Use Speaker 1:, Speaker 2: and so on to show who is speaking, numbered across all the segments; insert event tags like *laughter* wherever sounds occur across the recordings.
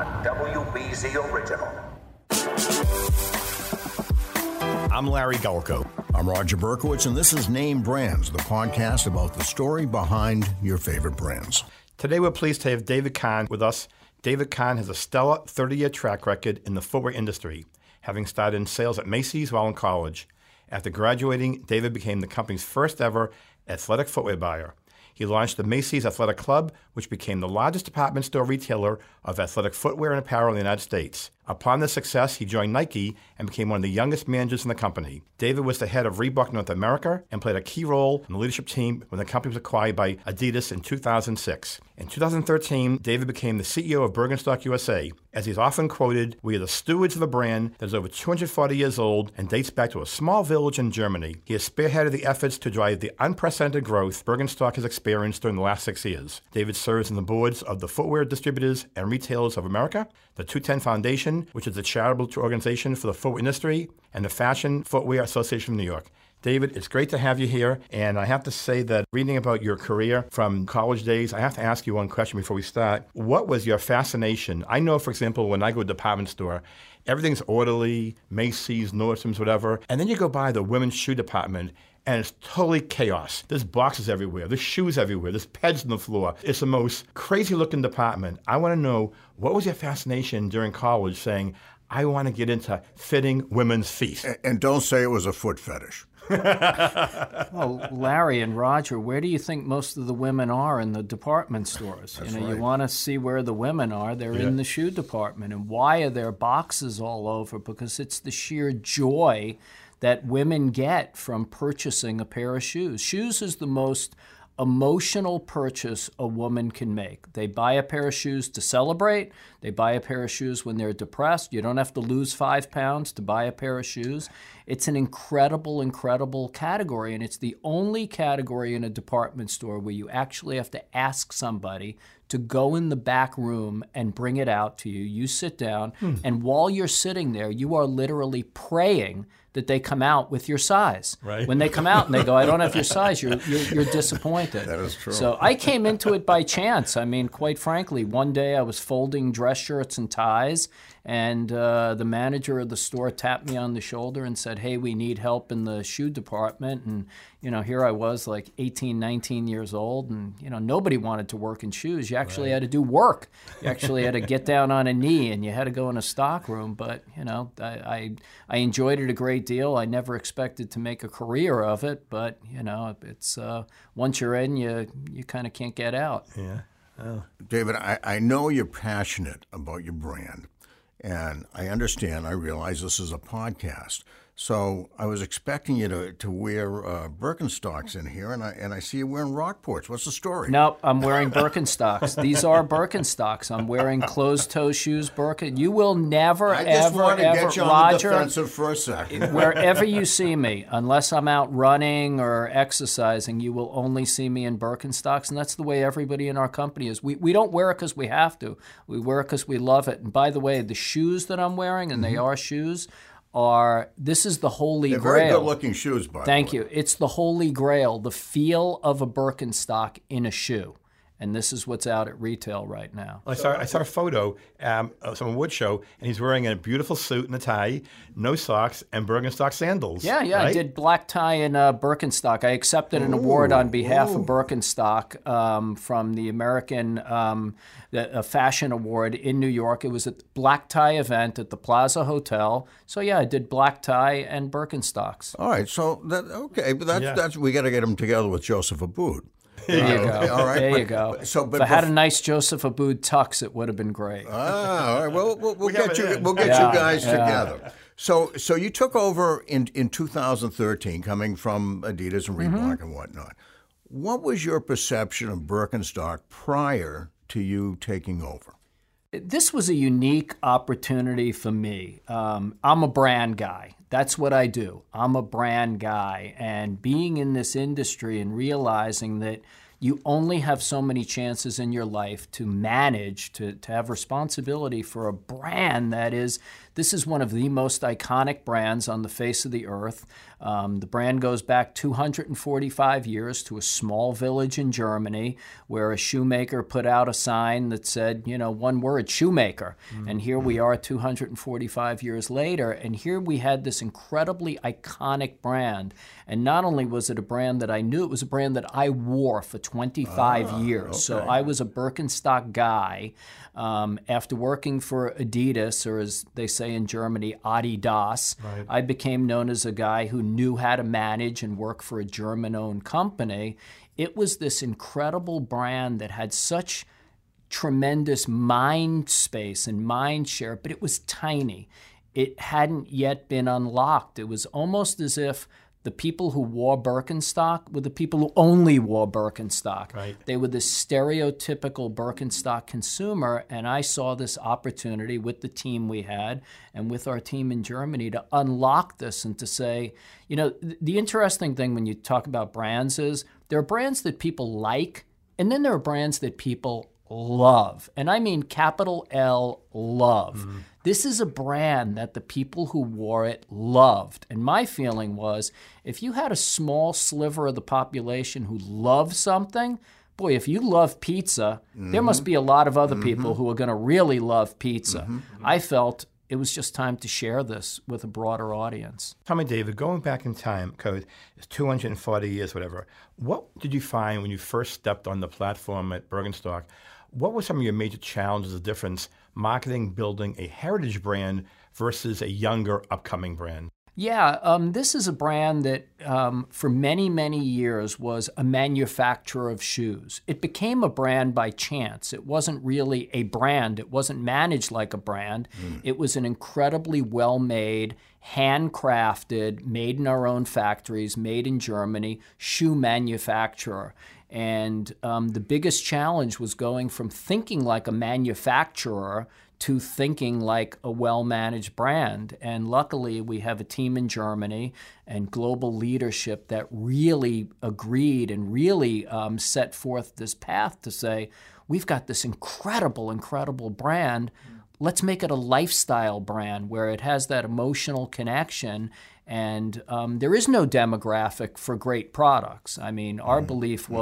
Speaker 1: a WBZ original.
Speaker 2: I'm Larry Gulko.
Speaker 3: I'm Roger Berkowitz, and this is Name Brands, the podcast about the story behind your favorite brands.
Speaker 2: Today, we're pleased to have David Kahn with us. David Kahn has a stellar 30 year track record in the footwear industry, having started in sales at Macy's while in college. After graduating, David became the company's first ever athletic footwear buyer. He launched the Macy's Athletic Club, which became the largest department store retailer of athletic footwear and apparel in the United States. Upon this success, he joined Nike and became one of the youngest managers in the company. David was the head of Reebok North America and played a key role in the leadership team when the company was acquired by Adidas in 2006. In 2013, David became the CEO of Birkenstock USA. As he's often quoted, we are the stewards of a brand that is over 240 years old and dates back to a small village in Germany. He has spearheaded the efforts to drive the unprecedented growth Birkenstock has experienced during the last six years. David serves on the boards of the Footwear Distributors and Retailers of America, the 210 Foundation, which is a charitable organization for the footwear industry, and the Fashion Footwear Association of New York. David, it's great to have you here. And I have to say that reading about your career from college days, I have to ask you one question before we start. What was your fascination? I know, for example, when I go to a department store, everything's orderly, Macy's, Nordstrom's, whatever. And then you go by the women's shoe department and it's totally chaos. There's boxes everywhere, there's shoes everywhere, there's pads on the floor. It's the most crazy looking department. I want to know what was your fascination during college saying, I want to get into fitting women's feet?
Speaker 3: And, and don't say it was a foot fetish. *laughs*
Speaker 4: well, Larry and Roger, where do you think most of the women are in the department stores?
Speaker 3: That's
Speaker 4: you know,
Speaker 3: right.
Speaker 4: you want to see where the women are. They're
Speaker 2: Yeah.
Speaker 4: in the shoe department. And why are there boxes all over? Because it's the sheer joy that women get from purchasing a pair of shoes. Shoes is the most emotional purchase a woman can make. They buy a pair of shoes to celebrate. They buy a pair of shoes when they're depressed. You don't have to lose five pounds to buy a pair of shoes. It's an incredible, incredible category, and it's the only category in a department store where you actually have to ask somebody to go in the back room and bring it out to you. You sit down, hmm. and while you're sitting there, you are literally praying that they come out with your size.
Speaker 2: Right.
Speaker 4: When they come out and they go, I don't have your *laughs* size, you're, you're, you're disappointed.
Speaker 3: That is true.
Speaker 4: So I came into it by chance. I mean, quite frankly, one day I was folding dress shirts and ties, and uh, the manager of the store tapped me on the shoulder and said, Hey, we need help in the shoe department. And, you know, here I was like 18, 19 years old, and, you know, nobody wanted to work in shoes. You actually had to do work. You actually had to get down on a knee and you had to go in a stock room. But, you know, I, I, I enjoyed it a great deal. I never expected to make a career of it, but, you know, it's uh, once you're in, you, you kind of can't get out.
Speaker 2: Yeah. Oh.
Speaker 3: David, I, I know you're passionate about your brand, and I understand, I realize this is a podcast. So I was expecting you to, to wear uh, Birkenstocks in here, and I, and I see you wearing Rockports. What's the story?
Speaker 4: Nope, I'm *laughs* wearing Birkenstocks. These are Birkenstocks. I'm wearing closed-toe shoes, Birken. You will never,
Speaker 3: I just
Speaker 4: ever,
Speaker 3: want to
Speaker 4: ever,
Speaker 3: get you on
Speaker 4: Roger.
Speaker 3: the for a second. *laughs*
Speaker 4: Wherever you see me, unless I'm out running or exercising, you will only see me in Birkenstocks, and that's the way everybody in our company is. We, we don't wear it because we have to. We wear it because we love it. And by the way, the shoes that I'm wearing, and they are shoes, are this is the holy
Speaker 3: They're very
Speaker 4: grail.
Speaker 3: good-looking shoes, by
Speaker 4: Thank you. It's the holy grail, the feel of a Birkenstock in a shoe. And this is what's out at retail right now.
Speaker 2: I saw, I saw a photo um, of some wood show, and he's wearing a beautiful suit and a tie, no socks, and Birkenstock sandals.
Speaker 4: Yeah, yeah. I did black tie and uh, Birkenstock. I accepted an award on behalf of Birkenstock um, from the American um, the, uh, Fashion Award in New York. It was a black tie event at the Plaza Hotel. So yeah, I did black tie and Birkenstocks.
Speaker 3: All right, so that okay, but that's
Speaker 2: Yeah.
Speaker 3: that's we got to get them together with Joseph Abboud.
Speaker 4: There you go.
Speaker 3: Okay, all right,
Speaker 4: there
Speaker 3: but-
Speaker 4: you go.
Speaker 3: but- so, but
Speaker 4: if I had a nice Joseph Abboud tux, it would have been great.
Speaker 3: Ah, all right. Well, we'll, we'll
Speaker 2: have
Speaker 3: get you.
Speaker 2: in.
Speaker 3: We'll get
Speaker 4: Yeah,
Speaker 3: you guys
Speaker 4: yeah.
Speaker 3: together. So, so you took over in in 2013, coming from Adidas and
Speaker 4: Mm-hmm.
Speaker 3: Reebok and whatnot. What was your perception of Birkenstock prior to you taking over?
Speaker 4: this was a unique opportunity for me. Um, I'm a brand guy. That's what I do. I'm a brand guy. And being in this industry and realizing that you only have so many chances in your life to manage, to, to have responsibility for a brand that is, this is one of the most iconic brands on the face of the earth. Um, the brand goes back 245 years to a small village in Germany where a shoemaker put out a sign that said, you know, one word, shoemaker. Mm-hmm. And here we are 245 years later, and here we had this incredibly iconic brand. And not only was it a brand that I knew, it was a brand that I wore for 25 ah, years. Okay. So I was a Birkenstock guy. Um, after working for Adidas, or as they say in Germany, Adidas, right. I became known as a guy who knew how to manage and work for a German owned company. It was this incredible brand that had such tremendous mind space and mind share, but it was tiny. It hadn't yet been unlocked. It was almost as if the people who wore Birkenstock were the people who only wore Birkenstock.
Speaker 2: Right.
Speaker 4: They were the stereotypical Birkenstock consumer, and I saw this opportunity with the team we had and with our team in Germany to unlock this and to say, you know, th- the interesting thing when you talk about brands is there are brands that people like, and then there are brands that people love. And I mean capital L love. Mm-hmm. This is a brand that the people who wore it loved. And my feeling was if you had a small sliver of the population who loved something, boy, if you love pizza, mm-hmm. there must be a lot of other mm-hmm. people who are going to really love pizza. Mm-hmm. I felt it was just time to share this with a broader audience.
Speaker 2: Me, David, going back in time, code is 240 years, whatever. What did you find when you first stepped on the platform at Birkenstock? What were some of your major challenges of difference marketing, building a heritage brand versus a younger, upcoming brand?
Speaker 4: Yeah, um, this is a brand that um, for many, many years was a manufacturer of shoes. It became a brand by chance. It wasn't really a brand, it wasn't managed like a brand. Mm. It was an incredibly well made, handcrafted, made in our own factories, made in Germany shoe manufacturer. And um, the biggest challenge was going from thinking like a manufacturer to thinking like a well managed brand. And luckily, we have a team in Germany and global leadership that really agreed and really um, set forth this path to say, we've got this incredible, incredible brand. Let's make it a lifestyle brand where it has that emotional connection and um, there is no demographic for great products. I mean, our mm-hmm. belief mm-hmm.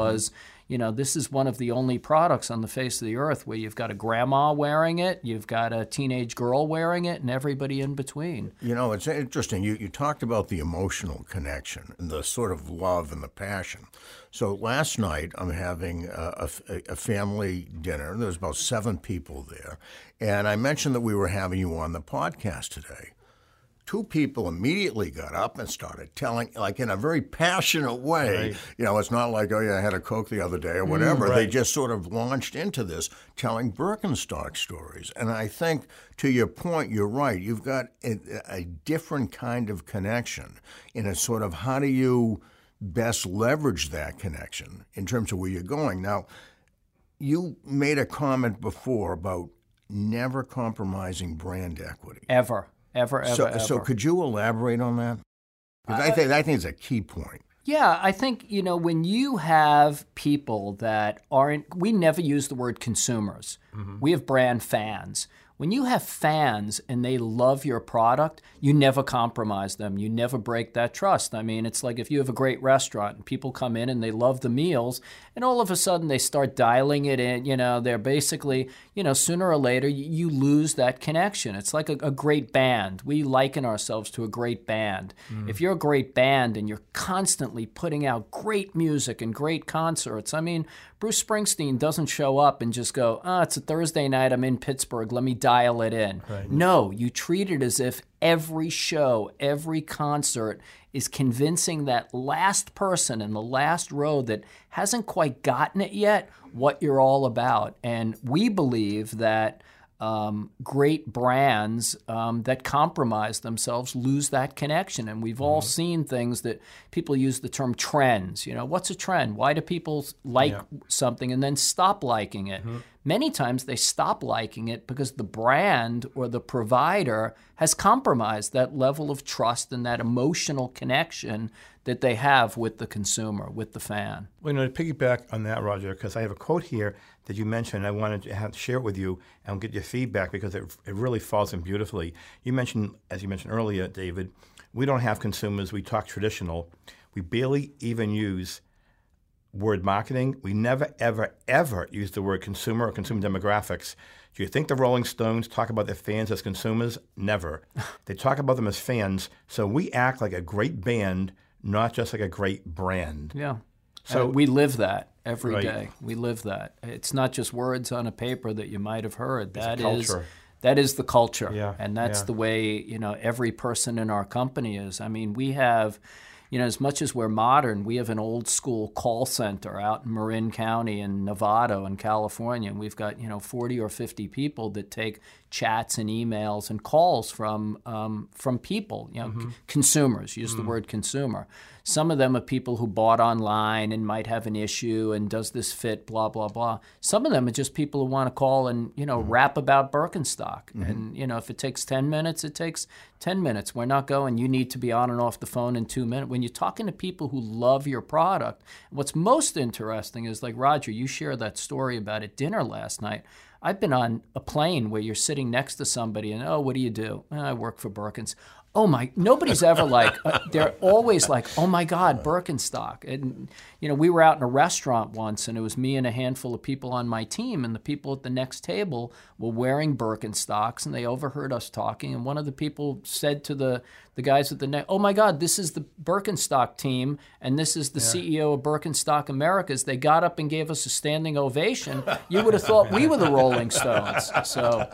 Speaker 4: You know, this is one of the only products on the face of the earth where you've got a grandma wearing it, you've got a teenage girl wearing it, and everybody in between.
Speaker 3: You know, it's interesting. You, you talked about the emotional connection and the sort of love and the passion. So last night, I'm having a, a, a family dinner. There's about seven people there. And I mentioned that we were having you on the podcast today two people immediately got up and started telling, like in a very passionate way. Right. You know, it's not like, oh, yeah, I had a Coke the other day or mm, whatever. Mm, right. They just sort of launched into this telling Birkenstock stories. And I think, to your point, you're right. You've got a, a different kind of connection in a sort of how do you best leverage that connection in terms of where you're going. Now, you made a comment before about never compromising brand equity.
Speaker 4: Ever ever, ever,
Speaker 3: so,
Speaker 4: ever.
Speaker 3: So could you elaborate on that? Because I, I think I think it's a key point.
Speaker 4: Yeah, I think, you know, when you have people that aren't, we never use the word consumers. Mm-hmm. We have brand fans. When you have fans and they love your product, you never compromise them. You never break that trust. I mean, it's like if you have a great restaurant and people come in and they love the meals, and all of a sudden they start dialing it in, you know, they're basically, you know, sooner or later you lose that connection. It's like a, a great band. We liken ourselves to a great band. Mm. If you're a great band and you're constantly putting out great music and great concerts, I mean, Bruce Springsteen doesn't show up and just go, oh, it's a Thursday night, I'm in Pittsburgh, let me dial it in. Right. No, you treat it as if every show, every concert is convincing that last person in the last row that hasn't quite gotten it yet what you're all about. And we believe that um, great brands um, that compromise themselves lose that connection. And we've all mm-hmm. seen things that people use the term trends. You know, what's a trend? Why do people like yeah. something and then stop liking it? Mm-hmm. many times they stop liking it because the brand or the provider has compromised that level of trust and that emotional connection that they have with the consumer, with the fan.
Speaker 2: Well, you know, to piggyback on that, Roger, because I have a quote here that you mentioned. I wanted to have, share it with you and get your feedback because it, it really falls in beautifully. You mentioned, as you mentioned earlier, David, we don't have consumers. We talk traditional. We barely even use word marketing. We never, ever, ever use the word consumer or consumer demographics. Do you think the Rolling Stones talk about their fans as consumers? Never. *laughs* they talk about them as fans. So we act like a great band, not just like a great brand.
Speaker 4: Yeah.
Speaker 2: So-
Speaker 4: So we live that every day.
Speaker 2: Right.
Speaker 4: We live that. It's not just words on a paper that you might have heard. That is that is the culture.
Speaker 2: Yeah,
Speaker 4: And that's
Speaker 2: yeah.
Speaker 4: the way, you know, every person in our company is. I mean, we have you know, as much as we're modern, we have an old school call center out in Marin County in Novato and California. And we've got, you know, 40 or 50 people that take chats and emails and calls from um, from people, you know, c- consumers. Use the mm. word consumer. Some of them are people who bought online and might have an issue and does this fit, blah blah blah. Some of them are just people who want to call and you know mm. rap about Birkenstock. Mm-hmm. And you know, if it takes 10 minutes, it takes 10 minutes. We're not going. You need to be on and off the phone in two minutes. When you're talking to people who love your product, what's most interesting is like Roger, you shared that story about at dinner last night. I've been on a plane where you're sitting next to somebody and oh, what do you do? "Oh, I work for Birkins. Oh my! Nobody's ever like. Uh, they're always like, oh my God, Birkenstock. And you know, we were out in a restaurant once, and it was me and a handful of people on my team, and the people at the next table were wearing Birkenstocks, and they overheard us talking. And one of the people said to the the guys at the next, oh my God, this is the Birkenstock team, and this is the CEO of Birkenstock Americas. They got up and gave us a standing ovation. You would have thought we were the Rolling Stones. So.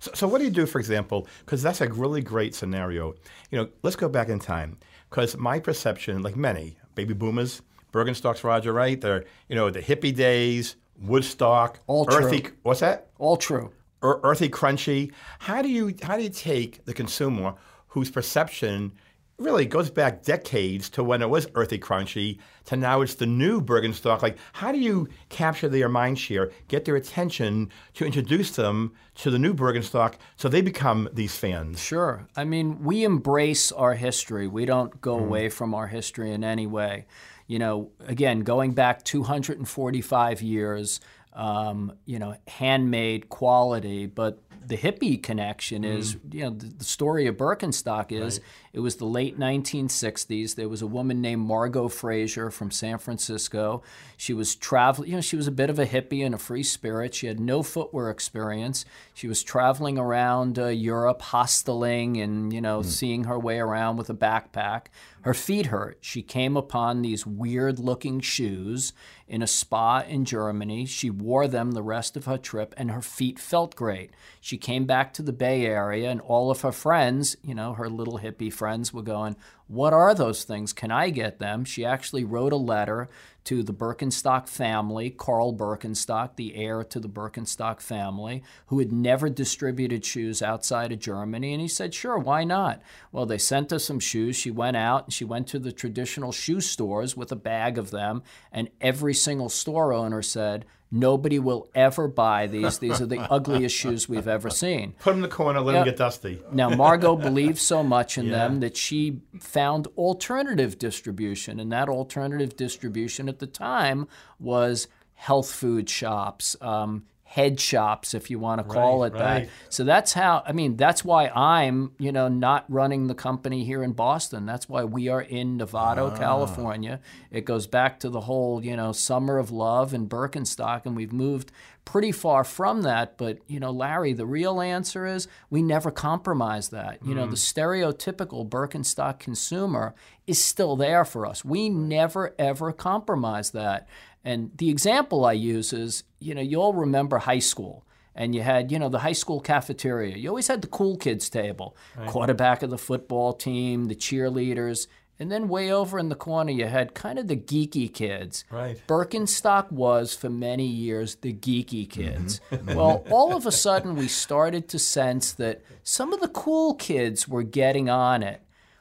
Speaker 2: So, so what do you do, for example? Because that's a really great scenario. You know, let's go back in time. Because my perception, like many baby boomers, Bergenstocks, Roger, right? They're you know the hippie days, Woodstock,
Speaker 4: All true.
Speaker 2: earthy. What's that?
Speaker 4: All true.
Speaker 2: Earthy, crunchy. How do you how do you take the consumer whose perception really goes back decades to when it was earthy, crunchy to now it's the new Bergenstock? Like, how do you capture their mind share, get their attention to introduce them to the new Bergenstock so they become these fans?
Speaker 4: Sure. I mean, we embrace our history. We don't go away from our history in any way. You know, again, going back 245 years, um, you know, handmade quality, but the hippie connection is, you know, the, the story of Birkenstock is it was the late 1960s. There was a woman named Margot Fraser from San Francisco. She was traveling, you know, she was a bit of a hippie and a free spirit. She had no footwear experience. She was traveling around uh, Europe, hosteling and, you know, seeing her way around with a backpack. Her feet hurt. She came upon these weird looking shoes in a spa in Germany. She wore them the rest of her trip and her feet felt great. She came back to the Bay Area and all of her friends, you know, her little hippie friends were going, What are those things? Can I get them? She actually wrote a letter to the Birkenstock family, Carl Birkenstock, the heir to the Birkenstock family, who had never distributed shoes outside of Germany. And he said, Sure, why not? Well, they sent us some shoes. She went out and she went to the traditional shoe stores with a bag of them. And every single store owner said, Nobody will ever buy these. These are the *laughs* ugliest shoes we've ever seen.
Speaker 2: Put them in the corner, let
Speaker 4: Yeah.
Speaker 2: them get dusty.
Speaker 4: Now, Margot *laughs* believed so much in them that she found alternative distribution. And that alternative distribution at the time was health food shops, um, head shops, if you want to call
Speaker 2: Right,
Speaker 4: it that. So that's how, I mean, that's why I'm, you know, not running the company here in Boston. That's why we are in Novato,
Speaker 2: Ah.
Speaker 4: California. It goes back to the whole, you know, summer of love and Birkenstock, and we've moved pretty far from that. But, you know, Larry, the real answer is we never compromise that. You know, the stereotypical Birkenstock consumer is still there for us. We never, ever compromise that. And the example I use is, you know, you all remember high school and you had, you know, the high school cafeteria. You always had the cool kids table, quarterback of the football team, the cheerleaders, and then way over in the corner you had kind of the geeky kids.
Speaker 2: Right.
Speaker 4: Birkenstock was for many years the geeky mm-hmm. kids. Mm-hmm. well, all of a sudden we started to sense that some of the cool kids were getting on it.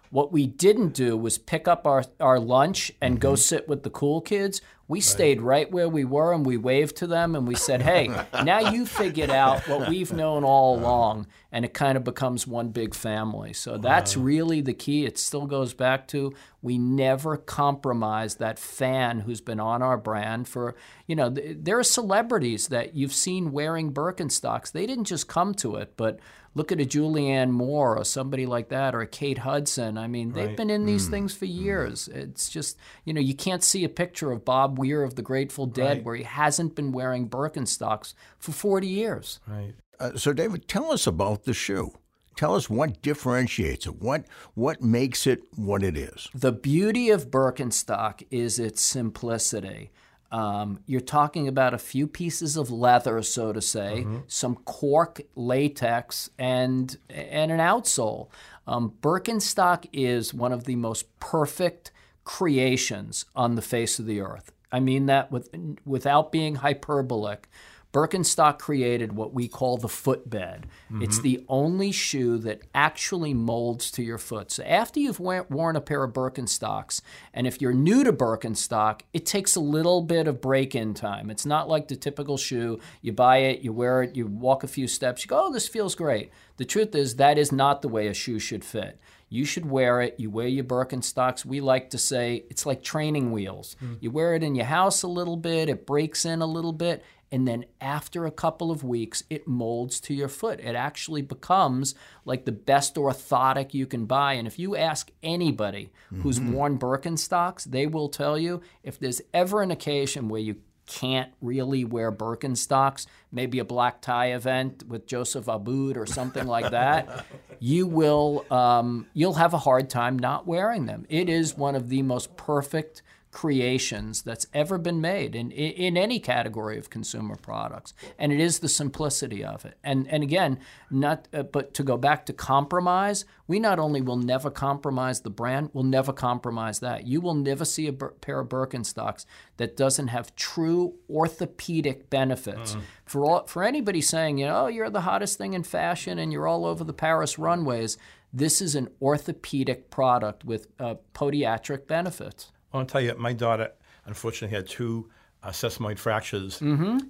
Speaker 4: What we didn't do was pick up our, our lunch and go mm-hmm. sit with the cool kids. We stayed right where we were and we waved to them and we said, hey, *laughs* now you figured out what we've known all along. And it kind of becomes one big family. So that's really the key. It still goes back to we never compromise that fan who's been on our brand for, you know, th- there are celebrities that you've seen wearing Birkenstocks. They didn't just come to it, but look at a Julianne Moore or somebody like that or a Kate Hudson. I mean, they've been in these things for years. It's just, you know, you can't see a picture of Bob Weir of the Grateful Dead where he hasn't been wearing Birkenstocks for 40 years.
Speaker 2: Right.
Speaker 3: Uh, so, David, tell us about the shoe. Tell us what differentiates it. What what makes it what it is.
Speaker 4: The beauty of Birkenstock is its simplicity. Um, you're talking about a few pieces of leather, so to say, some cork, latex, and and an outsole. Um, Birkenstock is one of the most perfect creations on the face of the earth. I mean that with, without being hyperbolic. Birkenstock created what we call the footbed. It's mm-hmm. the only shoe that actually molds to your foot. So after you've worn a pair of Birkenstocks, and if you're new to Birkenstock, it takes a little bit of break-in time. It's not like the typical shoe. You buy it, you wear it, you walk a few steps, you go, "Oh, this feels great." The truth is that is not the way a shoe should fit. You should wear it. You wear your Birkenstocks. We like to say it's like training wheels. Mm. You wear it in your house a little bit, it breaks in a little bit, and then after a couple of weeks, it molds to your foot. It actually becomes like the best orthotic you can buy. And if you ask anybody who's worn Birkenstocks, they will tell you if there's ever an occasion where you can't really wear Birkenstocks, maybe a black tie event with Joseph Abboud or something like that, *laughs* you will um, you'll have a hard time not wearing them. It is one of the most perfect creations that's ever been made in, in, any category of consumer products, and it is the simplicity of it. And and again, not uh, but to go back to compromise, we not only will never compromise the brand, we'll never compromise that. You will never see a bir- pair of Birkenstocks that doesn't have true orthopedic benefits. For all, for anybody saying, you know, oh, you're the hottest thing in fashion and you're all over the Paris runways, this is an orthopedic product with uh, podiatric benefits.
Speaker 2: I'll tell you, my daughter unfortunately had two uh, sesamoid fractures,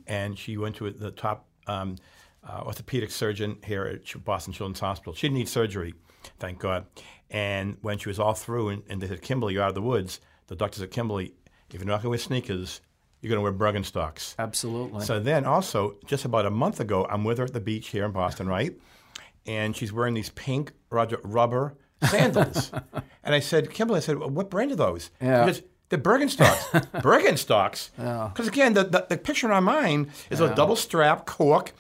Speaker 2: and she went to the top um, uh, orthopedic surgeon here at Boston Children's Hospital. She didn't need surgery, thank God. And when she was all through, and, and they said, Kimberly, you're out of the woods, the doctor said, Kimberly, if you're not going to wear sneakers, you're going to wear Birkenstocks.
Speaker 4: Absolutely.
Speaker 2: So then also, just about a month ago, I'm with her at the beach here in Boston, right? And she's wearing these pink Roger, rubber sandals. *laughs* and I said, Kimberly, I said, what brand are those?
Speaker 4: Yeah.
Speaker 2: She goes, they're Birkenstocks. *laughs* Birkenstocks? Because again, the, the, the picture in our mind is a double strap cork,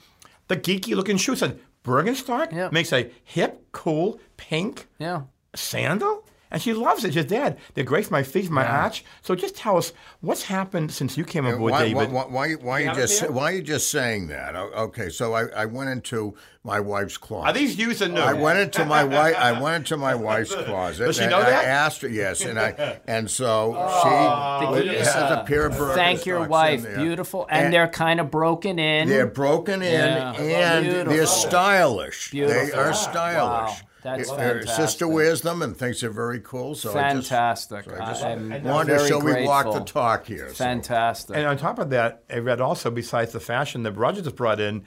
Speaker 2: the geeky looking shoe. Said Birkenstock
Speaker 4: Yeah.
Speaker 2: makes a hip, cool, pink
Speaker 4: yeah.
Speaker 2: sandal? And she loves it. She says, Dad, they're great my feet, for my arch. So just tell us what's happened since you came aboard,
Speaker 3: Why,
Speaker 2: David.
Speaker 3: why, why, why,
Speaker 2: You
Speaker 3: you
Speaker 2: have it
Speaker 3: just
Speaker 2: there?
Speaker 3: why are you just saying that? Okay, so I, I went into my wife's closet.
Speaker 2: Are these used or new?
Speaker 3: I went into my wife. I *laughs* went into my wife's closet.
Speaker 2: Does she
Speaker 3: and
Speaker 2: know that?
Speaker 3: I asked her. Yes, and I *laughs* and so
Speaker 4: The
Speaker 3: she
Speaker 4: keys,
Speaker 3: has a
Speaker 4: uh,
Speaker 3: pair of Birkenstocks
Speaker 4: Thank your wife. Beautiful. And,
Speaker 3: And-
Speaker 4: they're kind of broken in.
Speaker 3: They're broken in
Speaker 4: Yeah.
Speaker 3: and they're
Speaker 4: Beautiful.
Speaker 3: stylish. They are stylish.
Speaker 4: Wow. That's
Speaker 3: Her sister
Speaker 4: fantastic.
Speaker 3: wears them and thinks they're very cool. So
Speaker 4: Fantastic.
Speaker 3: I just,
Speaker 4: I
Speaker 3: so I
Speaker 4: am
Speaker 3: just wanted to
Speaker 4: very
Speaker 3: show we walk the talk here. so.
Speaker 4: Fantastic.
Speaker 2: And on top of that, I read also, besides the fashion that Roger just brought in,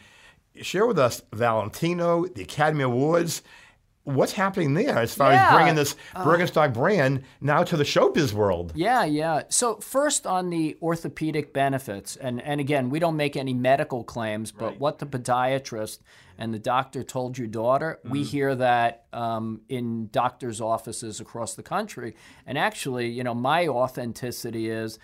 Speaker 2: share with us Valentino, the Academy Awards. What's happening there as far
Speaker 4: Yeah,
Speaker 2: as bringing this Birkenstock brand now to the showbiz world?
Speaker 4: Yeah, yeah. So first on the orthopedic benefits, and, and again, we don't make any medical claims, but what the podiatrist and the doctor told your daughter, we hear that um, in doctors' offices across the country. And actually, you know, my authenticity is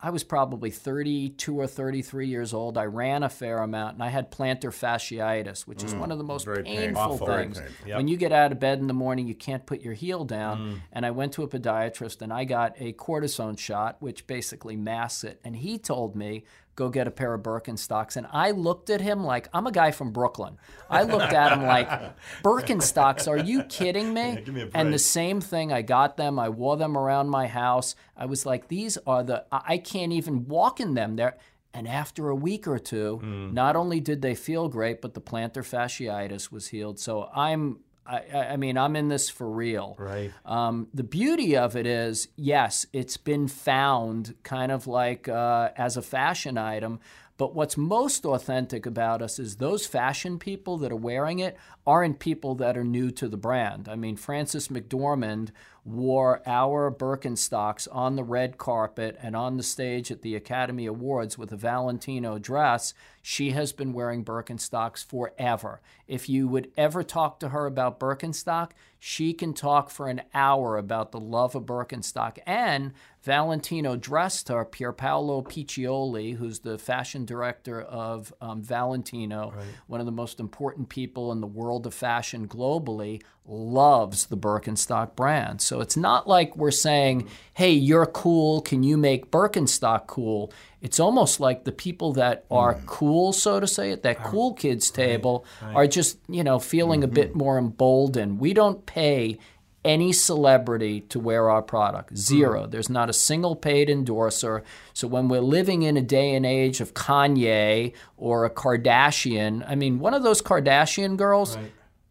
Speaker 4: I was probably 32 or 33 years old. I ran a fair amount, and I had plantar fasciitis, which is one of the most painful,
Speaker 3: painful.
Speaker 4: Things.
Speaker 3: painful.
Speaker 2: Yep.
Speaker 4: When you get out of bed in the morning, you can't put your heel down.
Speaker 2: Mm.
Speaker 4: And I went to a podiatrist, and I got a cortisone shot, which basically masks it. And he told me, go get a pair of Birkenstocks. And I looked at him like, I'm a guy from Brooklyn. I looked at him like, *laughs* Birkenstocks, are you kidding me?
Speaker 2: a
Speaker 4: and the same thing, I got them, I wore them around my house. I was like, these are the, I can't even walk in them. They're, and after a week or two,
Speaker 2: Hmm.
Speaker 4: not only did they feel great, but the plantar fasciitis was healed. So I'm I, I mean, I'm in this for real.
Speaker 2: Right.
Speaker 4: Um, the beauty of it is, yes, it's been found kind of like uh, as a fashion item. But what's most authentic about us is those fashion people that are wearing it aren't people that are new to the brand. I mean, Frances McDormand wore our Birkenstocks on the red carpet and on the stage at the Academy Awards with a Valentino dress. She has been wearing Birkenstocks forever. If you would ever talk to her about Birkenstock, she can talk for an hour about the love of Birkenstock. And Valentino dressed her, Pierpaolo Piccioli, who's the fashion director of um, Valentino, one of the most important people in the world of fashion globally, loves the Birkenstock brand. So it's not like we're saying, hey, you're cool, can you make Birkenstock cool? It's almost like the people that are hmm. cool, so to say, at that cool kids table are just, you know, feeling a bit mm-hmm. more emboldened. We don't pay any celebrity to wear our product. Hmm. Zero. There's not a single paid endorser. So when we're living in a day and age of Kanye or a Kardashian, I mean, one of those Kardashian girls.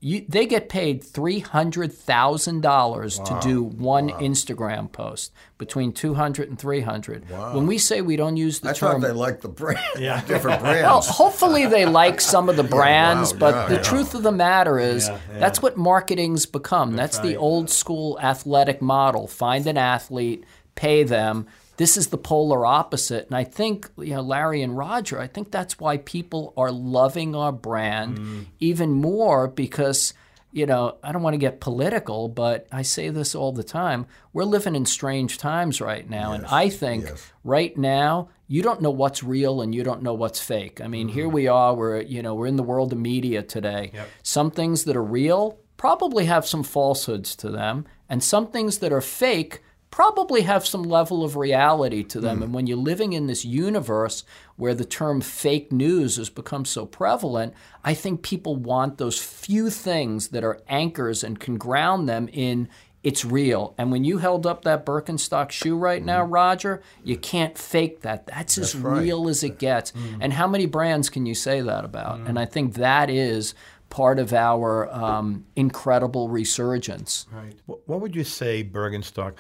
Speaker 4: You, they get paid three hundred thousand dollars to do one Instagram post between two hundred and three hundred. When we say we don't use the
Speaker 3: I
Speaker 4: term
Speaker 3: thought they like the brand, *laughs*
Speaker 2: Yeah. *laughs*
Speaker 3: different brands.
Speaker 4: well, hopefully they like some of the *laughs* brands,
Speaker 3: wow,
Speaker 4: but
Speaker 3: yeah,
Speaker 4: the
Speaker 3: yeah.
Speaker 4: truth of the matter is
Speaker 2: Yeah, yeah.
Speaker 4: that's what marketing's become. That's, the
Speaker 2: right.
Speaker 4: old school athletic model. Find an athlete, pay them. This is the polar opposite. And I think, you know, Larry and Roger, I think that's why people are loving our brand
Speaker 2: Mm.
Speaker 4: even more because you know, I don't want to get political, but I say this all the time. We're living in strange times right now. and I think
Speaker 3: yes.
Speaker 4: right now, you don't know what's real and you don't know what's fake. I mean, here we are, we're, you know, we're in the world of media today. Some things that are real probably have some falsehoods to them, and some things that are fake probably have some level of reality to them. Hmm. And when you're living in this universe where the term fake news has become so prevalent, I think people want those few things that are anchors and can ground them in it's real. And when you held up that Birkenstock shoe right hmm. now, Roger, you can't fake that. That's, as
Speaker 3: right.
Speaker 4: real as it gets. Hmm. And how many brands can you say that about? And I think that is part of our um, incredible resurgence.
Speaker 2: Right. What, what would you say, Bergenstock,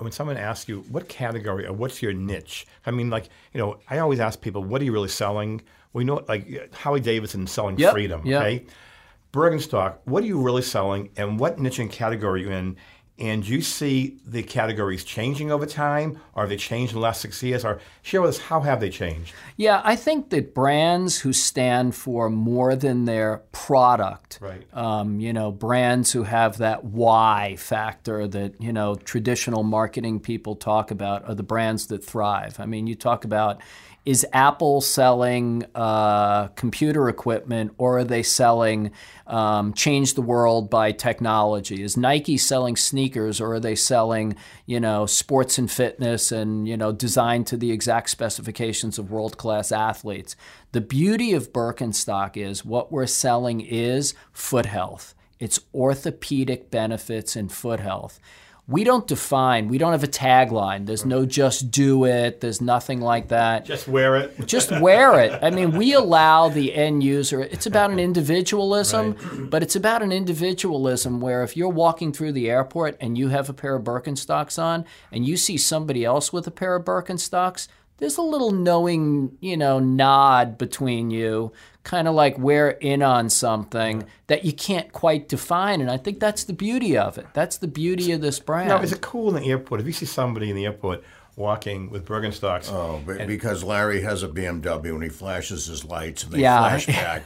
Speaker 2: when someone asks you what category or what's your niche? I mean, like, you know, I always ask people, what are you really selling? We know, like, Harley-Davidson selling
Speaker 4: Yep,
Speaker 2: freedom,
Speaker 4: yep.
Speaker 2: okay? Bergenstock, what are you really selling and what niche and category are you in? And you see the categories changing over time? Are they changed in the last six years? Or share with us, how have they changed?
Speaker 4: Yeah, I think that brands who stand for more than their product,
Speaker 2: Right.
Speaker 4: um, you know, brands who have that why factor that, you know, traditional marketing people talk about are the brands that thrive. I mean, you talk about is Apple selling uh, computer equipment or are they selling um, change the world by technology? Is Nike selling sneakers or are they selling, you know, sports and fitness and, you know, designed to the exact specifications of world class athletes? The beauty of Birkenstock is what we're selling is foot health. It's orthopedic benefits and foot health. We don't define, we don't have a tagline. There's no just do it, there's nothing like that
Speaker 2: Just wear it. *laughs*
Speaker 4: just wear it. I mean, we allow the end user. It's about an individualism, but it's about an individualism where if you're walking through the airport and you have a pair of Birkenstocks on, and you see somebody else with a pair of Birkenstocks, there's a little knowing, you know, nod between you, kind of like we're in on something that you can't quite define. And I think that's the beauty of it. That's the beauty of this brand.
Speaker 2: Now, is it cool in the airport if you see somebody in the airport walking with Bergenstocks?
Speaker 3: Oh, but because Larry has a BMW and he flashes his lights and they
Speaker 4: Yeah.
Speaker 3: flash back.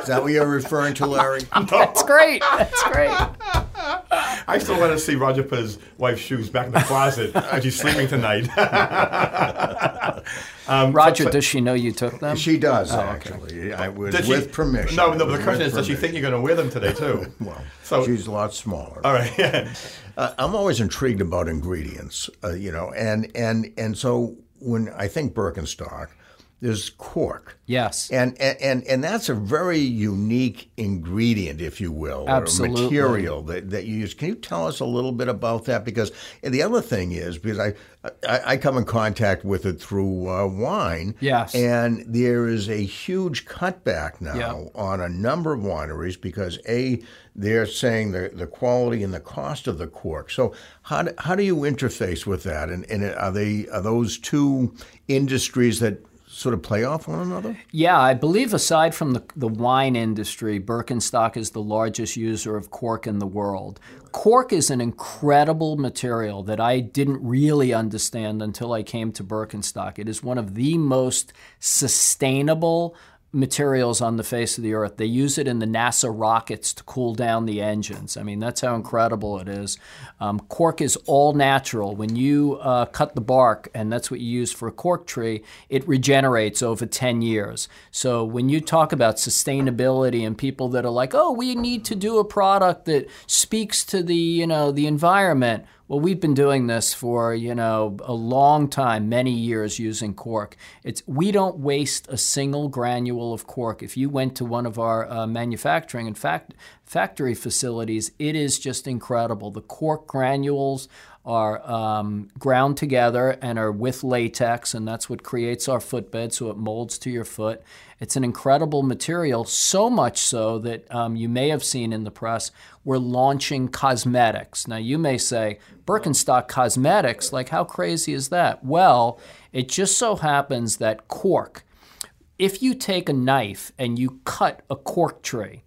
Speaker 3: Is that what you're referring to, Larry? *laughs*
Speaker 4: That's great. That's great.
Speaker 2: I still want to see Roger put his wife's shoes back in the closet as she's sleeping tonight. *laughs* um,
Speaker 4: Roger,
Speaker 2: so-
Speaker 4: does she know you took them?
Speaker 3: She does, actually. I was
Speaker 2: did she-
Speaker 3: with permission.
Speaker 2: No, no. But the question is, does she think you're going to wear them today too?
Speaker 3: Well,
Speaker 2: So-
Speaker 3: she's a lot smaller.
Speaker 2: All right. *laughs*
Speaker 3: Uh, I'm always intrigued about ingredients, uh, you know, and and and so when I think Birkenstock, there's cork.
Speaker 4: Yes.
Speaker 3: And, and and that's a very unique ingredient, if you will,
Speaker 4: Absolutely.
Speaker 3: or material that, that you use. Can you tell us a little bit about that? Because the other thing is because I I, I come in contact with it through uh, wine.
Speaker 4: Yes.
Speaker 3: And there is a huge cutback now
Speaker 4: Yeah.
Speaker 3: on a number of wineries because a they're saying the the quality and the cost of the cork. So how do, how do you interface with that? And and are they are those two industries that sort of play off one another?
Speaker 4: Yeah, I believe aside from the, the wine industry, Birkenstock is the largest user of cork in the world. Cork is an incredible material that I didn't really understand until I came to Birkenstock. It is one of the most sustainable materials on the face of the earth. They use it in the NASA rockets to cool down the engines. I mean, that's how incredible it is. Um, cork is all natural. When you uh, cut the bark, and that's what you use for a cork tree, it regenerates over 10 years. So when you talk about sustainability and people that are like, oh, we need to do a product that speaks to the, you know, the environment. Well, we've been doing this for you know a long time, many years using cork. It's we don't waste a single granule of cork. If you went to one of our uh, manufacturing and fact, factory facilities, it is just incredible. The cork granules are um, ground together and are with latex, and that's what creates our footbed, so it molds to your foot. It's an incredible material, so much so that um, you may have seen in the press, we're launching cosmetics. Now, you may say, Birkenstock cosmetics, like how crazy is that? Well, it just so happens that cork, if you take a knife and you cut a cork tree,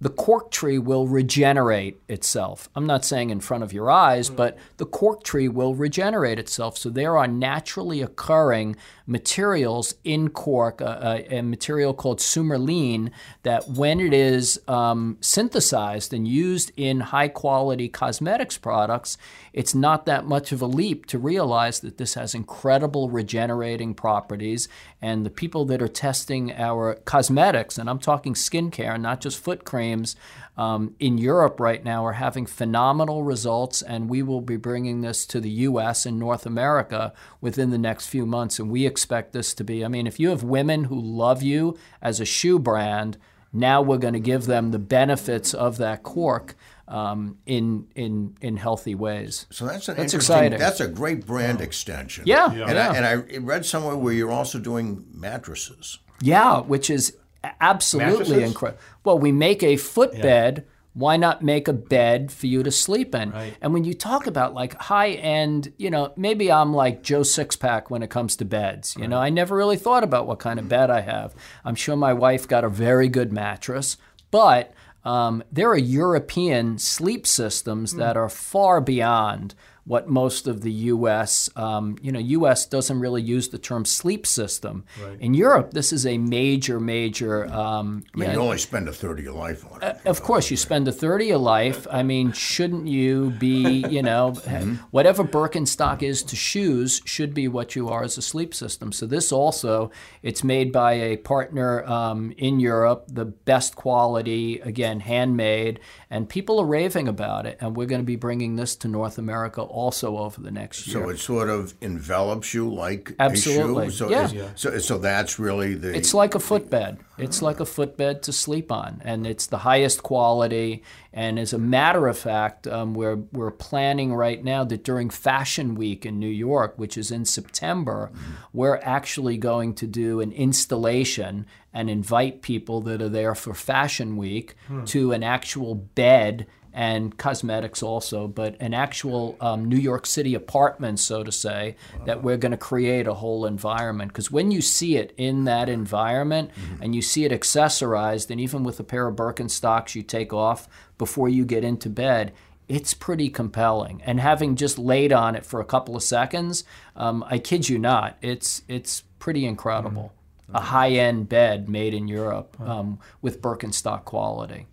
Speaker 4: the cork tree will regenerate itself. I'm not saying in front of your eyes, mm. but the cork tree will regenerate itself. So there are naturally occurring materials in cork, a, a, a material called suberin, that when it is um, synthesized and used in high quality cosmetics products, it's not that much of a leap to realize that this has incredible regenerating properties. And the people that are testing our cosmetics, and I'm talking skincare, not just foot creams, um, in Europe right now are having phenomenal results, and we will be bringing this to the U.S. and North America within the next few months. And we expect this to be, I mean, if you have women who love you as a shoe brand, now we're going to give them the benefits of that cork um, in in in healthy ways.
Speaker 3: So that's an
Speaker 4: That's
Speaker 3: interesting.
Speaker 4: exciting.
Speaker 3: That's a great brand extension.
Speaker 4: Yeah, Yeah.
Speaker 3: And,
Speaker 4: yeah.
Speaker 3: I, and I read somewhere where you're also doing mattresses.
Speaker 4: Yeah, which is absolutely incredible. Well, we make a footbed. Why not make a bed for you to sleep in?
Speaker 2: Right.
Speaker 4: And when you talk about like high end, you know, maybe I'm like Joe Sixpack when it comes to beds. You know, I never really thought about what kind of bed I have. I'm sure my wife got a very good mattress, but um, there are European sleep systems that are far beyond what most of the U.S. Um, you know, U.S. doesn't really use the term sleep system. In Europe, this is a major, major. Um,
Speaker 3: I mean,
Speaker 4: yeah,
Speaker 3: you only spend a third of your life on it.
Speaker 4: of course, you spend a third of your life. I mean, shouldn't you be, you know, *laughs* whatever Birkenstock is to shoes should be what you are as a sleep system. So this also, it's made by a partner um, in Europe, the best quality, again, handmade, and people are raving about it. And we're going to be bringing this to North America also over the next year.
Speaker 3: So it sort of envelops you like
Speaker 4: Absolutely.
Speaker 3: a shoe. So
Speaker 4: Yeah.
Speaker 3: is- So so that's really the.
Speaker 4: It's like a footbed. It's like a footbed to sleep on, and it's the highest quality. And as a matter of fact, um, we're we're planning right now that during Fashion Week in New York, which is in September, we're actually going to do an installation and invite people that are there for Fashion Week to an actual bed and cosmetics also, but an actual um, New York City apartment, so to say, that we're going to create a whole environment. Because when you see it in that environment and you see it accessorized, and even with a pair of Birkenstocks you take off before you get into bed, it's pretty compelling. And having just laid on it for a couple of seconds, um, I kid you not, it's it's pretty incredible. A high-end bed made in Europe um, with Birkenstock quality.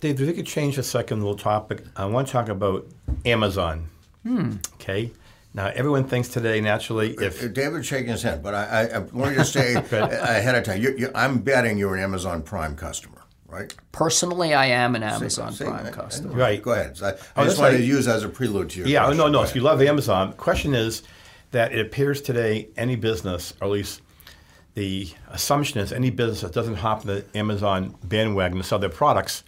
Speaker 2: Dave, if we could change the second little topic, I want to talk about Amazon. Okay. Now, everyone thinks today, naturally, if
Speaker 3: Uh, David's shaking his head, but I, I, I wanted to say *laughs* ahead of time. You, you, I'm betting you're an Amazon Prime customer, right?
Speaker 4: Personally, I am an Amazon
Speaker 3: See,
Speaker 4: Prime
Speaker 3: I- I
Speaker 4: customer.
Speaker 3: know.
Speaker 2: Right.
Speaker 3: Go ahead. I, I
Speaker 2: Oh,
Speaker 3: just
Speaker 2: that's
Speaker 3: wanted
Speaker 2: right.
Speaker 3: to use that as a prelude to your
Speaker 2: Yeah,
Speaker 3: question.
Speaker 2: no, no.
Speaker 3: ahead.
Speaker 2: If you love Amazon, the question is, that it appears today any business, or at least the assumption is any business that doesn't hop the Amazon bandwagon to sell their products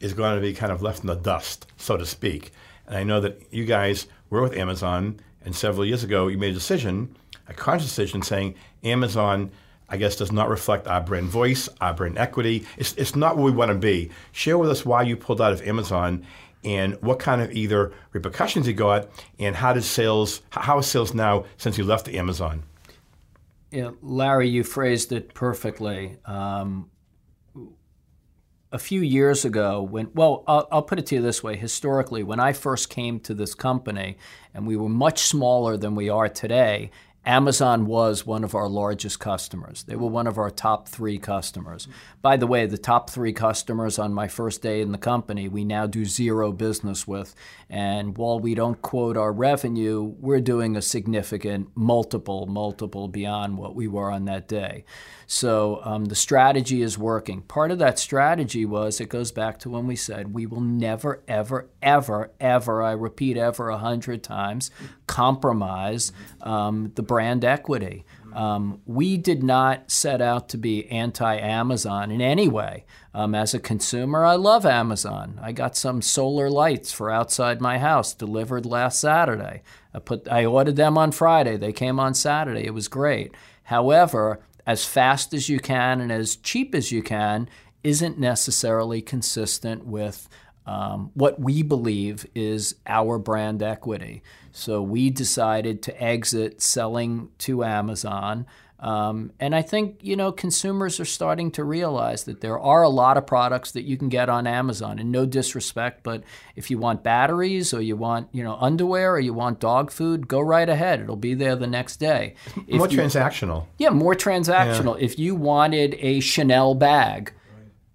Speaker 2: is going to be kind of left in the dust, so to speak. And I know that you guys were with Amazon, and several years ago you made a decision, a conscious decision, saying Amazon, I guess, does not reflect our brand voice, our brand equity. It's, it's not what we want to be. Share with us why you pulled out of Amazon and what kind of either repercussions you got, and how did sales, how is sales now since you left Amazon?
Speaker 4: Larry, you phrased it perfectly. Um, a few years ago, when well, I'll, I'll, put it to you this way: historically, when I first came to this company, and we were much smaller than we are today, Amazon was one of our largest customers. They were one of our top three customers. By the way, the top three customers on my first day in the company, we now do zero business with. And while we don't quote our revenue, we're doing a significant multiple, multiple beyond what we were on that day. So um, the strategy is working. Part of that strategy was it goes back to when we said we will never, ever, ever, ever, I repeat, ever a hundred times, compromise um, the brand equity. Um, we did not set out to be anti Amazon in any way. Um, as a consumer, I love Amazon. I got some solar lights for outside my house delivered last Saturday. I, put, I ordered them on Friday. They came on Saturday. It was great. However, as fast as you can and as cheap as you can isn't necessarily consistent with um, what we believe is our brand equity. So we decided to exit selling to Amazon. Um, and I think you know consumers are starting to realize that there are a lot of products that you can get on Amazon. And no disrespect, but if you want batteries or you want you know underwear or you want dog food, go right ahead. It'll be there the next day.
Speaker 2: If more you, transactional.
Speaker 4: Yeah, more transactional. Yeah. If you wanted a Chanel bag,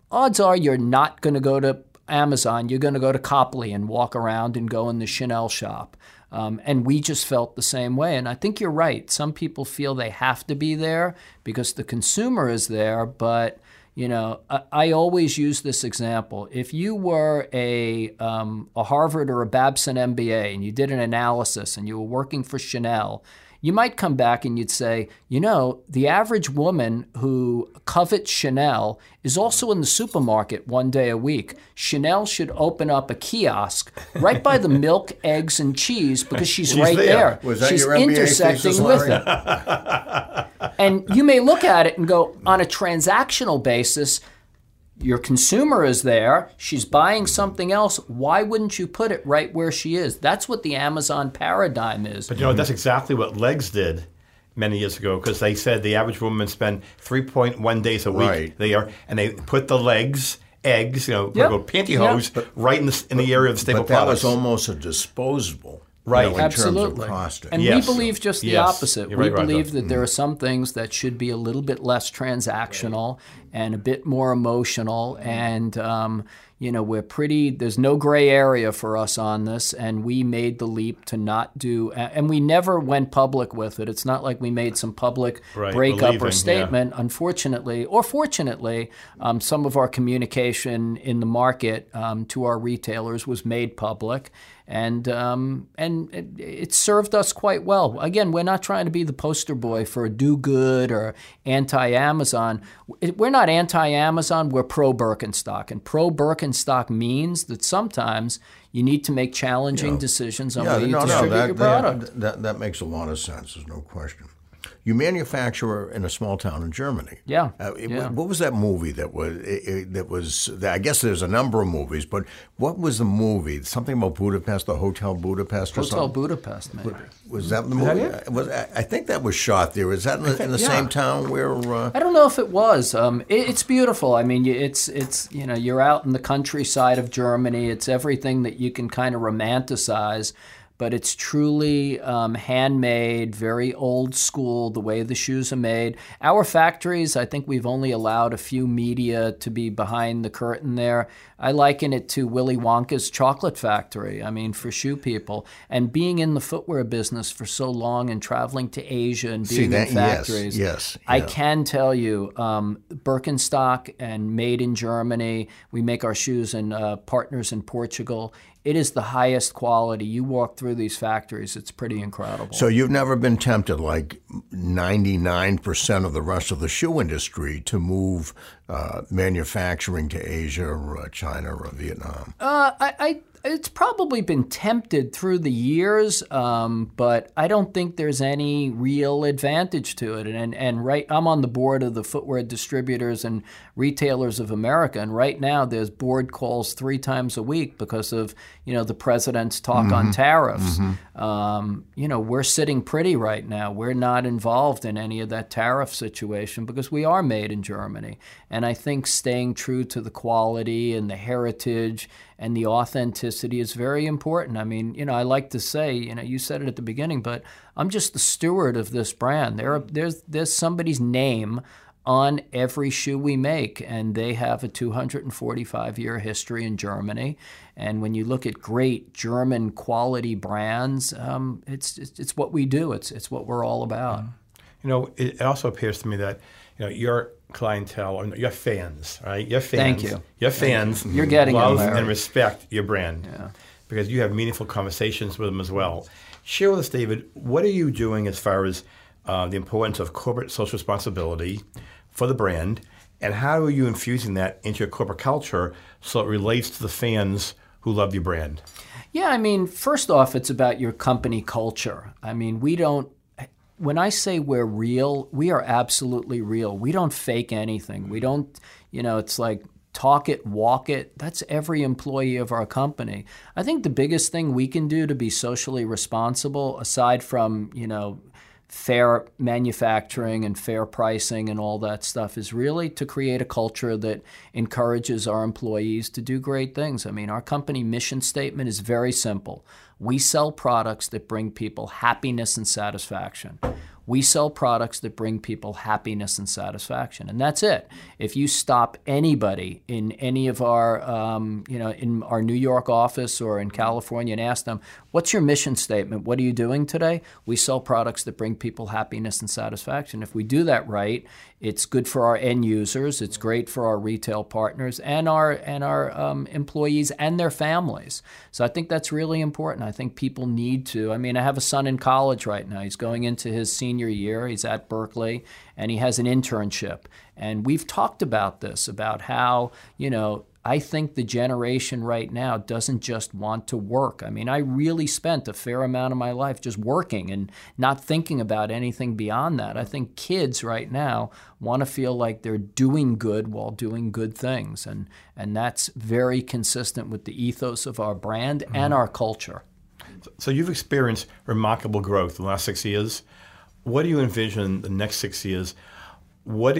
Speaker 4: odds are you're not going to go to Amazon. You're going to go to Copley and walk around and go in the Chanel shop. Um, and we just felt the same way. And I think you're right. Some people feel they have to be there because the consumer is there. But, you know, I, I always use this example. If you were a, um, a Harvard or a Babson MBA and you did an analysis and you were working for Chanel, you might come back and you'd say, you know, the average woman who covets Chanel is also in the supermarket one day a week. Chanel should open up a kiosk right by the *laughs* milk, eggs, and cheese because she's, she's right there.
Speaker 3: there.
Speaker 4: she's intersecting with it. and you may look at it and go, on a transactional basis, your consumer is there, she's buying something else. Why wouldn't you put it right where she is? That's what the Amazon paradigm is.
Speaker 2: But you know, that's mm-hmm. exactly what L'eggs did many years ago because they said the average woman spend 3.1 days a week
Speaker 3: right.
Speaker 2: there, and they put the L'eggs eggs, you know, yep. pantyhose, yep. right in the in the area of the staple
Speaker 3: but that
Speaker 2: products.
Speaker 3: was almost a disposable.
Speaker 2: Right,
Speaker 3: you know,
Speaker 4: absolutely. And
Speaker 2: yes.
Speaker 4: we believe just the
Speaker 2: yes.
Speaker 4: opposite.
Speaker 2: You're
Speaker 4: we
Speaker 2: right,
Speaker 4: believe
Speaker 2: right,
Speaker 4: that there are some things that should be a little bit less transactional and a bit more emotional. And um, you know, we're pretty, there's no gray area for us on this, and we made the leap to not do, and we never went public with it. It's not like we made some public
Speaker 2: right,
Speaker 4: breakup or statement. Yeah. Unfortunately, or fortunately, um, some of our communication in the market um, to our retailers was made public and um, and it, it, served us quite well. Again, we're not trying to be the poster boy for do good or anti Amazon. We're not anti Amazon. We're pro Birkenstock, and pro Birkenstock means that sometimes you need to make challenging decisions on
Speaker 3: yeah,
Speaker 4: where you
Speaker 3: no,
Speaker 4: distribute
Speaker 3: no, that,
Speaker 4: your product.
Speaker 3: That, that, that makes a lot of sense. There's no question you manufacture in a small town in Germany.
Speaker 4: Yeah.
Speaker 3: Uh,
Speaker 4: yeah.
Speaker 3: What was that movie that was? It, that was. I guess there's a number of movies, but what was the movie? Something about Budapest, the Hotel Budapest, or
Speaker 4: Hotel
Speaker 3: something?
Speaker 4: Budapest, maybe.
Speaker 3: Was that the movie? That was I think that was shot there. Is that in the, in the yeah. same town where? Uh,
Speaker 4: I don't know if it was. Um, it, it's beautiful. I mean, it's it's you know you're out in the countryside of Germany. It's everything that you can kind of romanticize but it's truly um, handmade, very old school, the way the shoes are made. Our factories, I think we've only allowed a few media to be behind the curtain there. I liken it to Willy Wonka's chocolate factory, I mean, for shoe people. And being in the footwear business for so long and traveling to Asia and being
Speaker 3: See, that,
Speaker 4: in factories,
Speaker 3: yes, yes
Speaker 4: I can tell you, um, Birkenstock and made in Germany, we make our shoes in uh, partners in Portugal. It is the highest quality. You walk through these factories, it's pretty incredible.
Speaker 3: So you've never been tempted, like 99% of the rest of the shoe industry, to move uh, manufacturing to Asia or uh, China or Vietnam?
Speaker 4: Uh, I, I it's probably been tempted through the years, um, but I don't think there's any real advantage to it. And and right, I'm on the board of the Footwear Distributors and Retailers of America, and right now there's board calls three times a week because of you know the president's talk mm-hmm. on tariffs. Mm-hmm. Um, you know we're sitting pretty right now. We're not involved in any of that tariff situation because we are made in Germany, and I think staying true to the quality and the heritage and the authenticity is very important. I mean, you know, I like to say, you know, you said it at the beginning, but I'm just the steward of this brand. There, are, there's there's somebody's name on every shoe we make, and they have a 245 year history in Germany. And when you look at great German quality brands, um, it's, it's, it's what we do. It's it's what we're all about.
Speaker 2: You know, it, also appears to me that you know you're clientele or your fans, right? Your fans.
Speaker 4: Thank you.
Speaker 2: Your fans.
Speaker 4: You're getting
Speaker 2: love
Speaker 4: it,
Speaker 2: and respect your brand
Speaker 4: yeah.
Speaker 2: because you have meaningful conversations with them as well. Share with us, David. What are you doing as far as uh, the importance of corporate social responsibility for the brand, and how are you infusing that into your corporate culture so it relates to the fans who love your brand?
Speaker 4: Yeah, I mean, first off, it's about your company culture. I mean, we don't when I say we're real, we are absolutely real. We don't fake anything. We mm. don't, you know, it's like talk it, walk it. That's every employee of our company. I think the biggest thing we can do to be socially responsible, aside from, you know, fair manufacturing and fair pricing and all that stuff is really to create a culture that encourages our employees to do great things. I mean, our company mission statement is very simple. We sell products that bring people happiness and satisfaction. We sell products that bring people happiness and satisfaction, and that's it. If you stop anybody in any of our, um, you know, in our New York office or in California and ask them, "What's your mission statement? What are you doing today?" We sell products that bring people happiness and satisfaction. If we do that right, it's good for our end users. It's great for our retail partners and our and our um, employees and their families. So I think that's really important. I think people need to. I mean, I have a son in college right now. He's going into his senior year. He's at Berkeley and he has an internship. And we've talked about this about how you know I think the generation right now doesn't just want to work. I mean, I really spent a fair amount of my life just working and not thinking about anything beyond that. I think kids right now want to feel like they're doing good while doing good things. And, and that's very consistent with the ethos of our brand mm-hmm. and our culture.
Speaker 2: So you've experienced remarkable growth in the last six years. What do you envision the next six years? What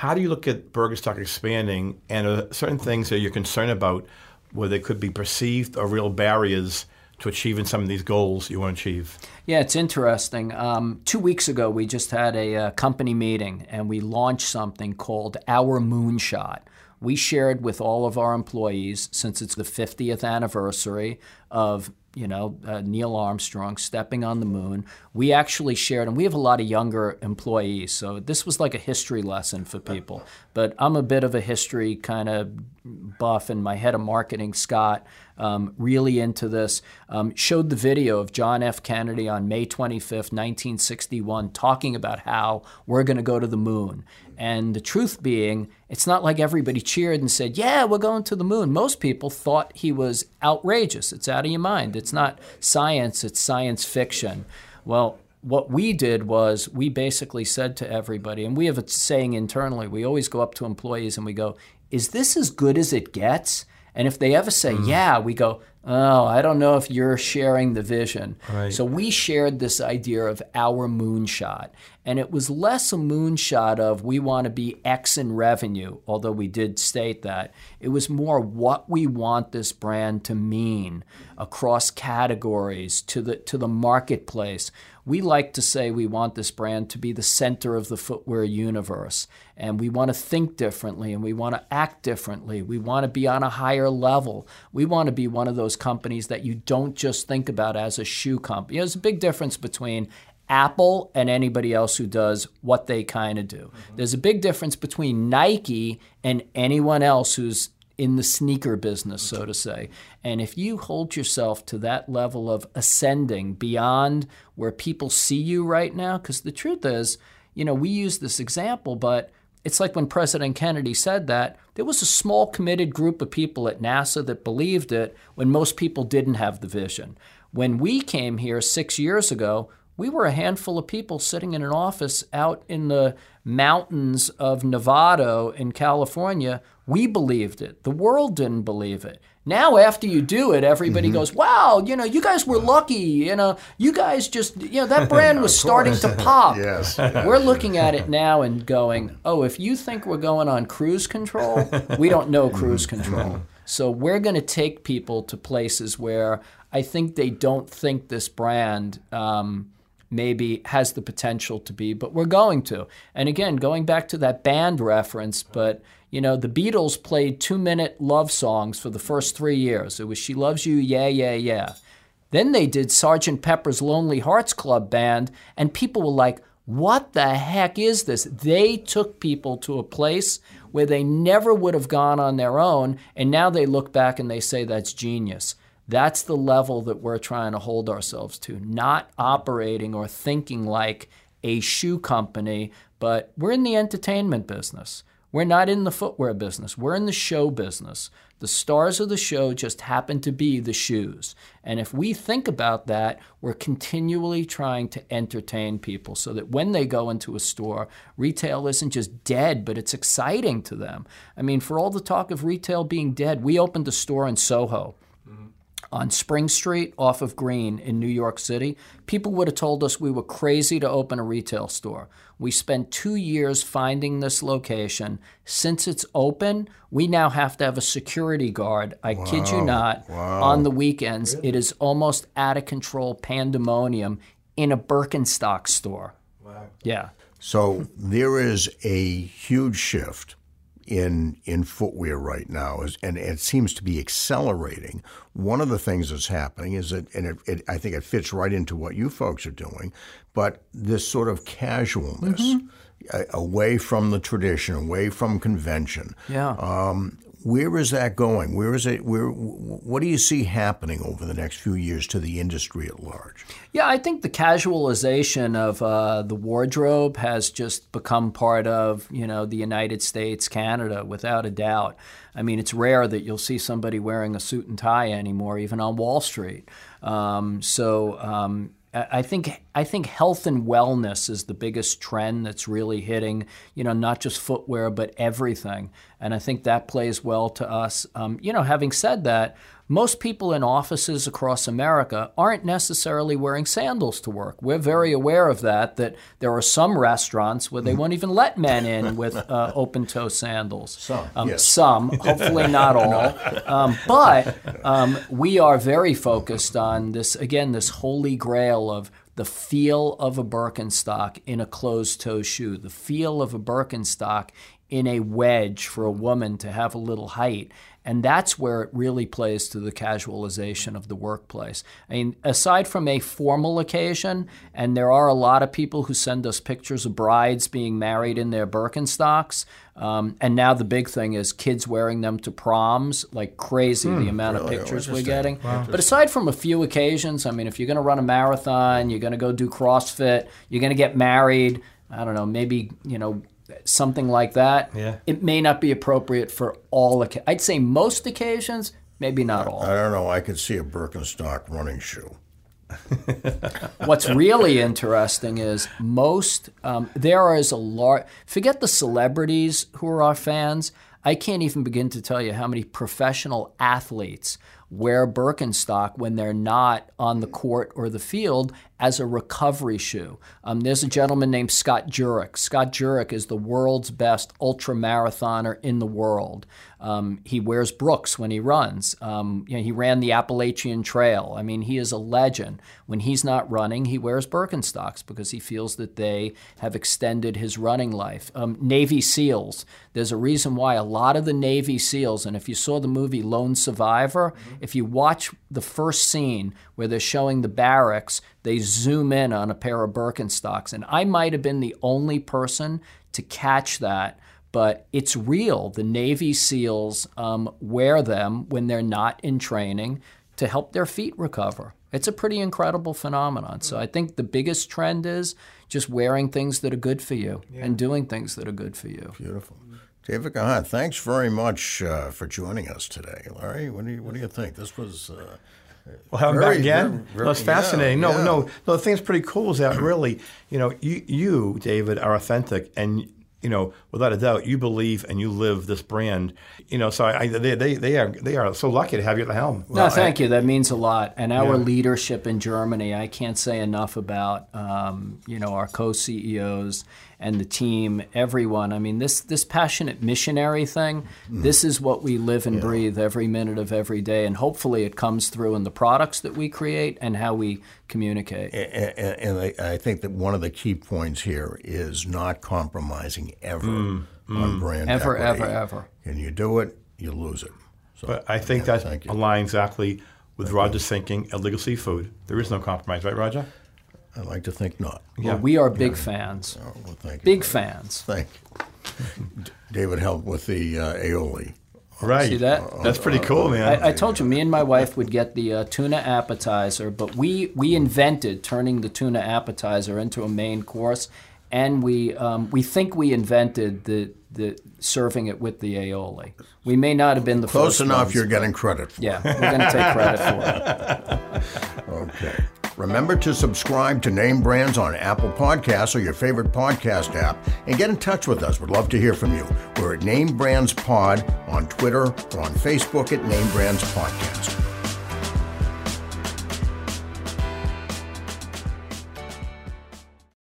Speaker 2: how do you look at Birkenstock expanding, and are certain things that you're concerned about where they could be perceived or real barriers to achieving some of these goals you want to achieve?
Speaker 4: Yeah, it's interesting. Um, two weeks ago, we just had a, a uh, company meeting and we launched something called Our Moonshot. We shared with all of our employees, since it's the 50th anniversary of you know, uh, Neil Armstrong stepping on the moon. We actually shared, and we have a lot of younger employees, so this was like a history lesson for people. But I'm a bit of a history kind of buff, and my head of marketing, Scott, um, really into this. Um, showed the video of John F. Kennedy on May 25th, 1961, talking about how we're going to go to the moon. And the truth being, it's not like everybody cheered and said, Yeah, we're going to the moon. Most people thought he was outrageous. It's out of your mind. It's not science, it's science fiction. Well, what we did was we basically said to everybody, and we have a saying internally, we always go up to employees and we go, Is this as good as it gets? And if they ever say, mm. Yeah, we go, Oh, I don't know if you're sharing the vision.
Speaker 2: Right.
Speaker 4: So we shared this idea of our moonshot. And it was less a moonshot of we want to be X in revenue, although we did state that. It was more what we want this brand to mean across categories to the to the marketplace. We like to say we want this brand to be the center of the footwear universe. And we want to think differently and we want to act differently. We want to be on a higher level. We want to be one of those companies that you don't just think about as a shoe company. There's a big difference between Apple and anybody else who does what they kind of do. Mm-hmm. There's a big difference between Nike and anyone else who's in the sneaker business, so to say. And if you hold yourself to that level of ascending beyond where people see you right now, because the truth is, you know, we use this example, but it's like when President Kennedy said that, there was a small committed group of people at NASA that believed it when most people didn't have the vision. When we came here six years ago, we were a handful of people sitting in an office out in the mountains of Novato in California. We believed it. The world didn't believe it. Now, after you do it, everybody mm-hmm. goes, "Wow, you know, you guys were lucky. You know, you guys just, you know, that *laughs* brand was starting to *laughs* pop."
Speaker 3: yes.
Speaker 4: We're looking at it now and going, "Oh, if you think we're going on cruise control, we don't know *laughs* cruise control." So we're going to take people to places where I think they don't think this brand. Um, maybe has the potential to be, but we're going to. And again, going back to that band reference, but you know, the Beatles played two minute love songs for the first three years. It was She Loves You, Yeah, Yeah, Yeah. Then they did Sergeant Pepper's Lonely Hearts Club Band, and people were like, what the heck is this? They took people to a place where they never would have gone on their own, and now they look back and they say that's genius. That's the level that we're trying to hold ourselves to, not operating or thinking like a shoe company, but we're in the entertainment business. We're not in the footwear business. We're in the show business. The stars of the show just happen to be the shoes. And if we think about that, we're continually trying to entertain people so that when they go into a store, retail isn't just dead, but it's exciting to them. I mean, for all the talk of retail being dead, we opened a store in Soho on Spring Street off of Greene in New York City, people would have told us we were crazy to open a retail store. We spent two years finding this location. Since it's open, we now have to have a security guard. I wow. kid you not.
Speaker 3: Wow.
Speaker 4: On the weekends, really? it is almost out of control pandemonium in a Birkenstock store.
Speaker 2: Wow.
Speaker 4: Yeah.
Speaker 3: So there is a huge shift in in footwear right now, is, and it seems to be accelerating. One of the things that's happening is that, and it, it, I think it fits right into what you folks are doing, but this sort of casualness. Mm-hmm. Away from the tradition, away from convention.
Speaker 4: Yeah.
Speaker 3: Um, where is that going? Where is it? Where? What do you see happening over the next few years to the industry at large?
Speaker 4: Yeah, I think the casualization of uh, the wardrobe has just become part of you know the United States, Canada, without a doubt. I mean, it's rare that you'll see somebody wearing a suit and tie anymore, even on Wall Street. Um, so um, I think I think health and wellness is the biggest trend that's really hitting, you know, not just footwear but everything, and I think that plays well to us. Um, you know, having said that, most people in offices across America aren't necessarily wearing sandals to work. We're very aware of that, that there are some restaurants where they won't even let men in with uh, open toe sandals.
Speaker 3: Some.
Speaker 4: Um,
Speaker 3: yes.
Speaker 4: Some, hopefully not all. *laughs* Um, but um, we are very focused on this, again, this holy grail of the feel of a Birkenstock in a closed toe shoe, the feel of a Birkenstock in a wedge for a woman to have a little height. And that's where it really plays to the casualization of the workplace. I mean, aside from a formal occasion, and there are a lot of people who send us pictures of brides being married in their Birkenstocks. Um, and now the big thing is kids wearing them to proms like crazy, hmm, the amount really? of pictures we're getting. Wow. But aside from a few occasions, I mean, if you're going to run a marathon, you're going to go do CrossFit, you're going to get married, I don't know, maybe, you know, something like that,
Speaker 2: yeah.
Speaker 4: it may not be appropriate for all. I'd say most occasions, maybe not all.
Speaker 3: I don't know. I could see a Birkenstock running shoe. *laughs*
Speaker 4: What's really interesting is most um, there is a large. Forget the celebrities who are our fans. I can't even begin to tell you how many professional athletes wear Birkenstock when they're not on the court or the field as a recovery shoe. Um, there's a gentleman named Scott Jurek. Scott Jurek is the world's best ultra marathoner in the world. Um, he wears Brooks when he runs. Um, you know, he ran the Appalachian Trail. I mean, he is a legend. When he's not running, he wears Birkenstocks because he feels that they have extended his running life. Um, Navy SEALs. There's a reason why a lot of the Navy SEALs, and if you saw the movie Lone Survivor, mm-hmm. if you watch the first scene where they're showing the barracks, they zoom in on a pair of Birkenstocks. And I might have been the only person to catch that but it's real. The Navy SEALs um, wear them when they're not in training to help their feet recover. It's a pretty incredible phenomenon. So I think the biggest trend is just wearing things that are good for you and doing things that are good for you.
Speaker 3: Beautiful. David Kahan, thanks very much uh, for joining us today. Larry, what do you, what do you think? This was. Uh,
Speaker 2: Well, having
Speaker 3: Very,
Speaker 2: back again,
Speaker 3: very,
Speaker 2: no, it's
Speaker 3: very- yeah,
Speaker 2: fascinating. no,
Speaker 3: yeah.
Speaker 2: no, no. The thing that's pretty cool is that really, you know, you, you, David, are authentic, and you know, without a doubt, you believe and you live this brand. You know, so I, they, they, they are, they are so lucky to have you at the helm.
Speaker 4: No, thank you. That means a lot. And our leadership in Germany, I can't say enough about, um, you know, our co-CEOs and the team, everyone. I mean, this this passionate missionary thing, this is what we live and breathe every minute of every day. And hopefully it comes through in the products that we create and how we communicate.
Speaker 3: and, and I, I think that one of the key points here is not compromising ever mm, on mm. brand
Speaker 4: Ever,
Speaker 3: equity.
Speaker 4: ever, ever.
Speaker 3: And you do it, you lose it. So,
Speaker 2: But I think
Speaker 3: yeah,
Speaker 2: that aligns exactly with Roger's thinking at Legal Seafood. There is no compromise, right, Roger?
Speaker 3: I like to think not.
Speaker 2: Yeah.
Speaker 4: Well, we are big fans.
Speaker 3: Oh, well, thank you.
Speaker 4: Big fans.
Speaker 3: Thank you. David helped with the uh, aioli.
Speaker 2: Right.
Speaker 4: See that?
Speaker 2: That's pretty cool, man.
Speaker 4: I, I told you, me and my wife would get the uh, tuna appetizer, but we we invented turning the tuna appetizer into a main course, and we um, we think we invented the the serving it with the aioli. We may not have been the
Speaker 3: Close
Speaker 4: first
Speaker 3: enough,
Speaker 4: ones,
Speaker 3: you're getting credit for
Speaker 4: Yeah, we're going to take credit for it. *laughs*
Speaker 3: Okay. Remember to subscribe to Name Brands on Apple Podcasts or your favorite podcast app and get in touch with us. We'd love to hear from you. We're at Name Brands Pod on Twitter or on Facebook at Name Brands Podcast.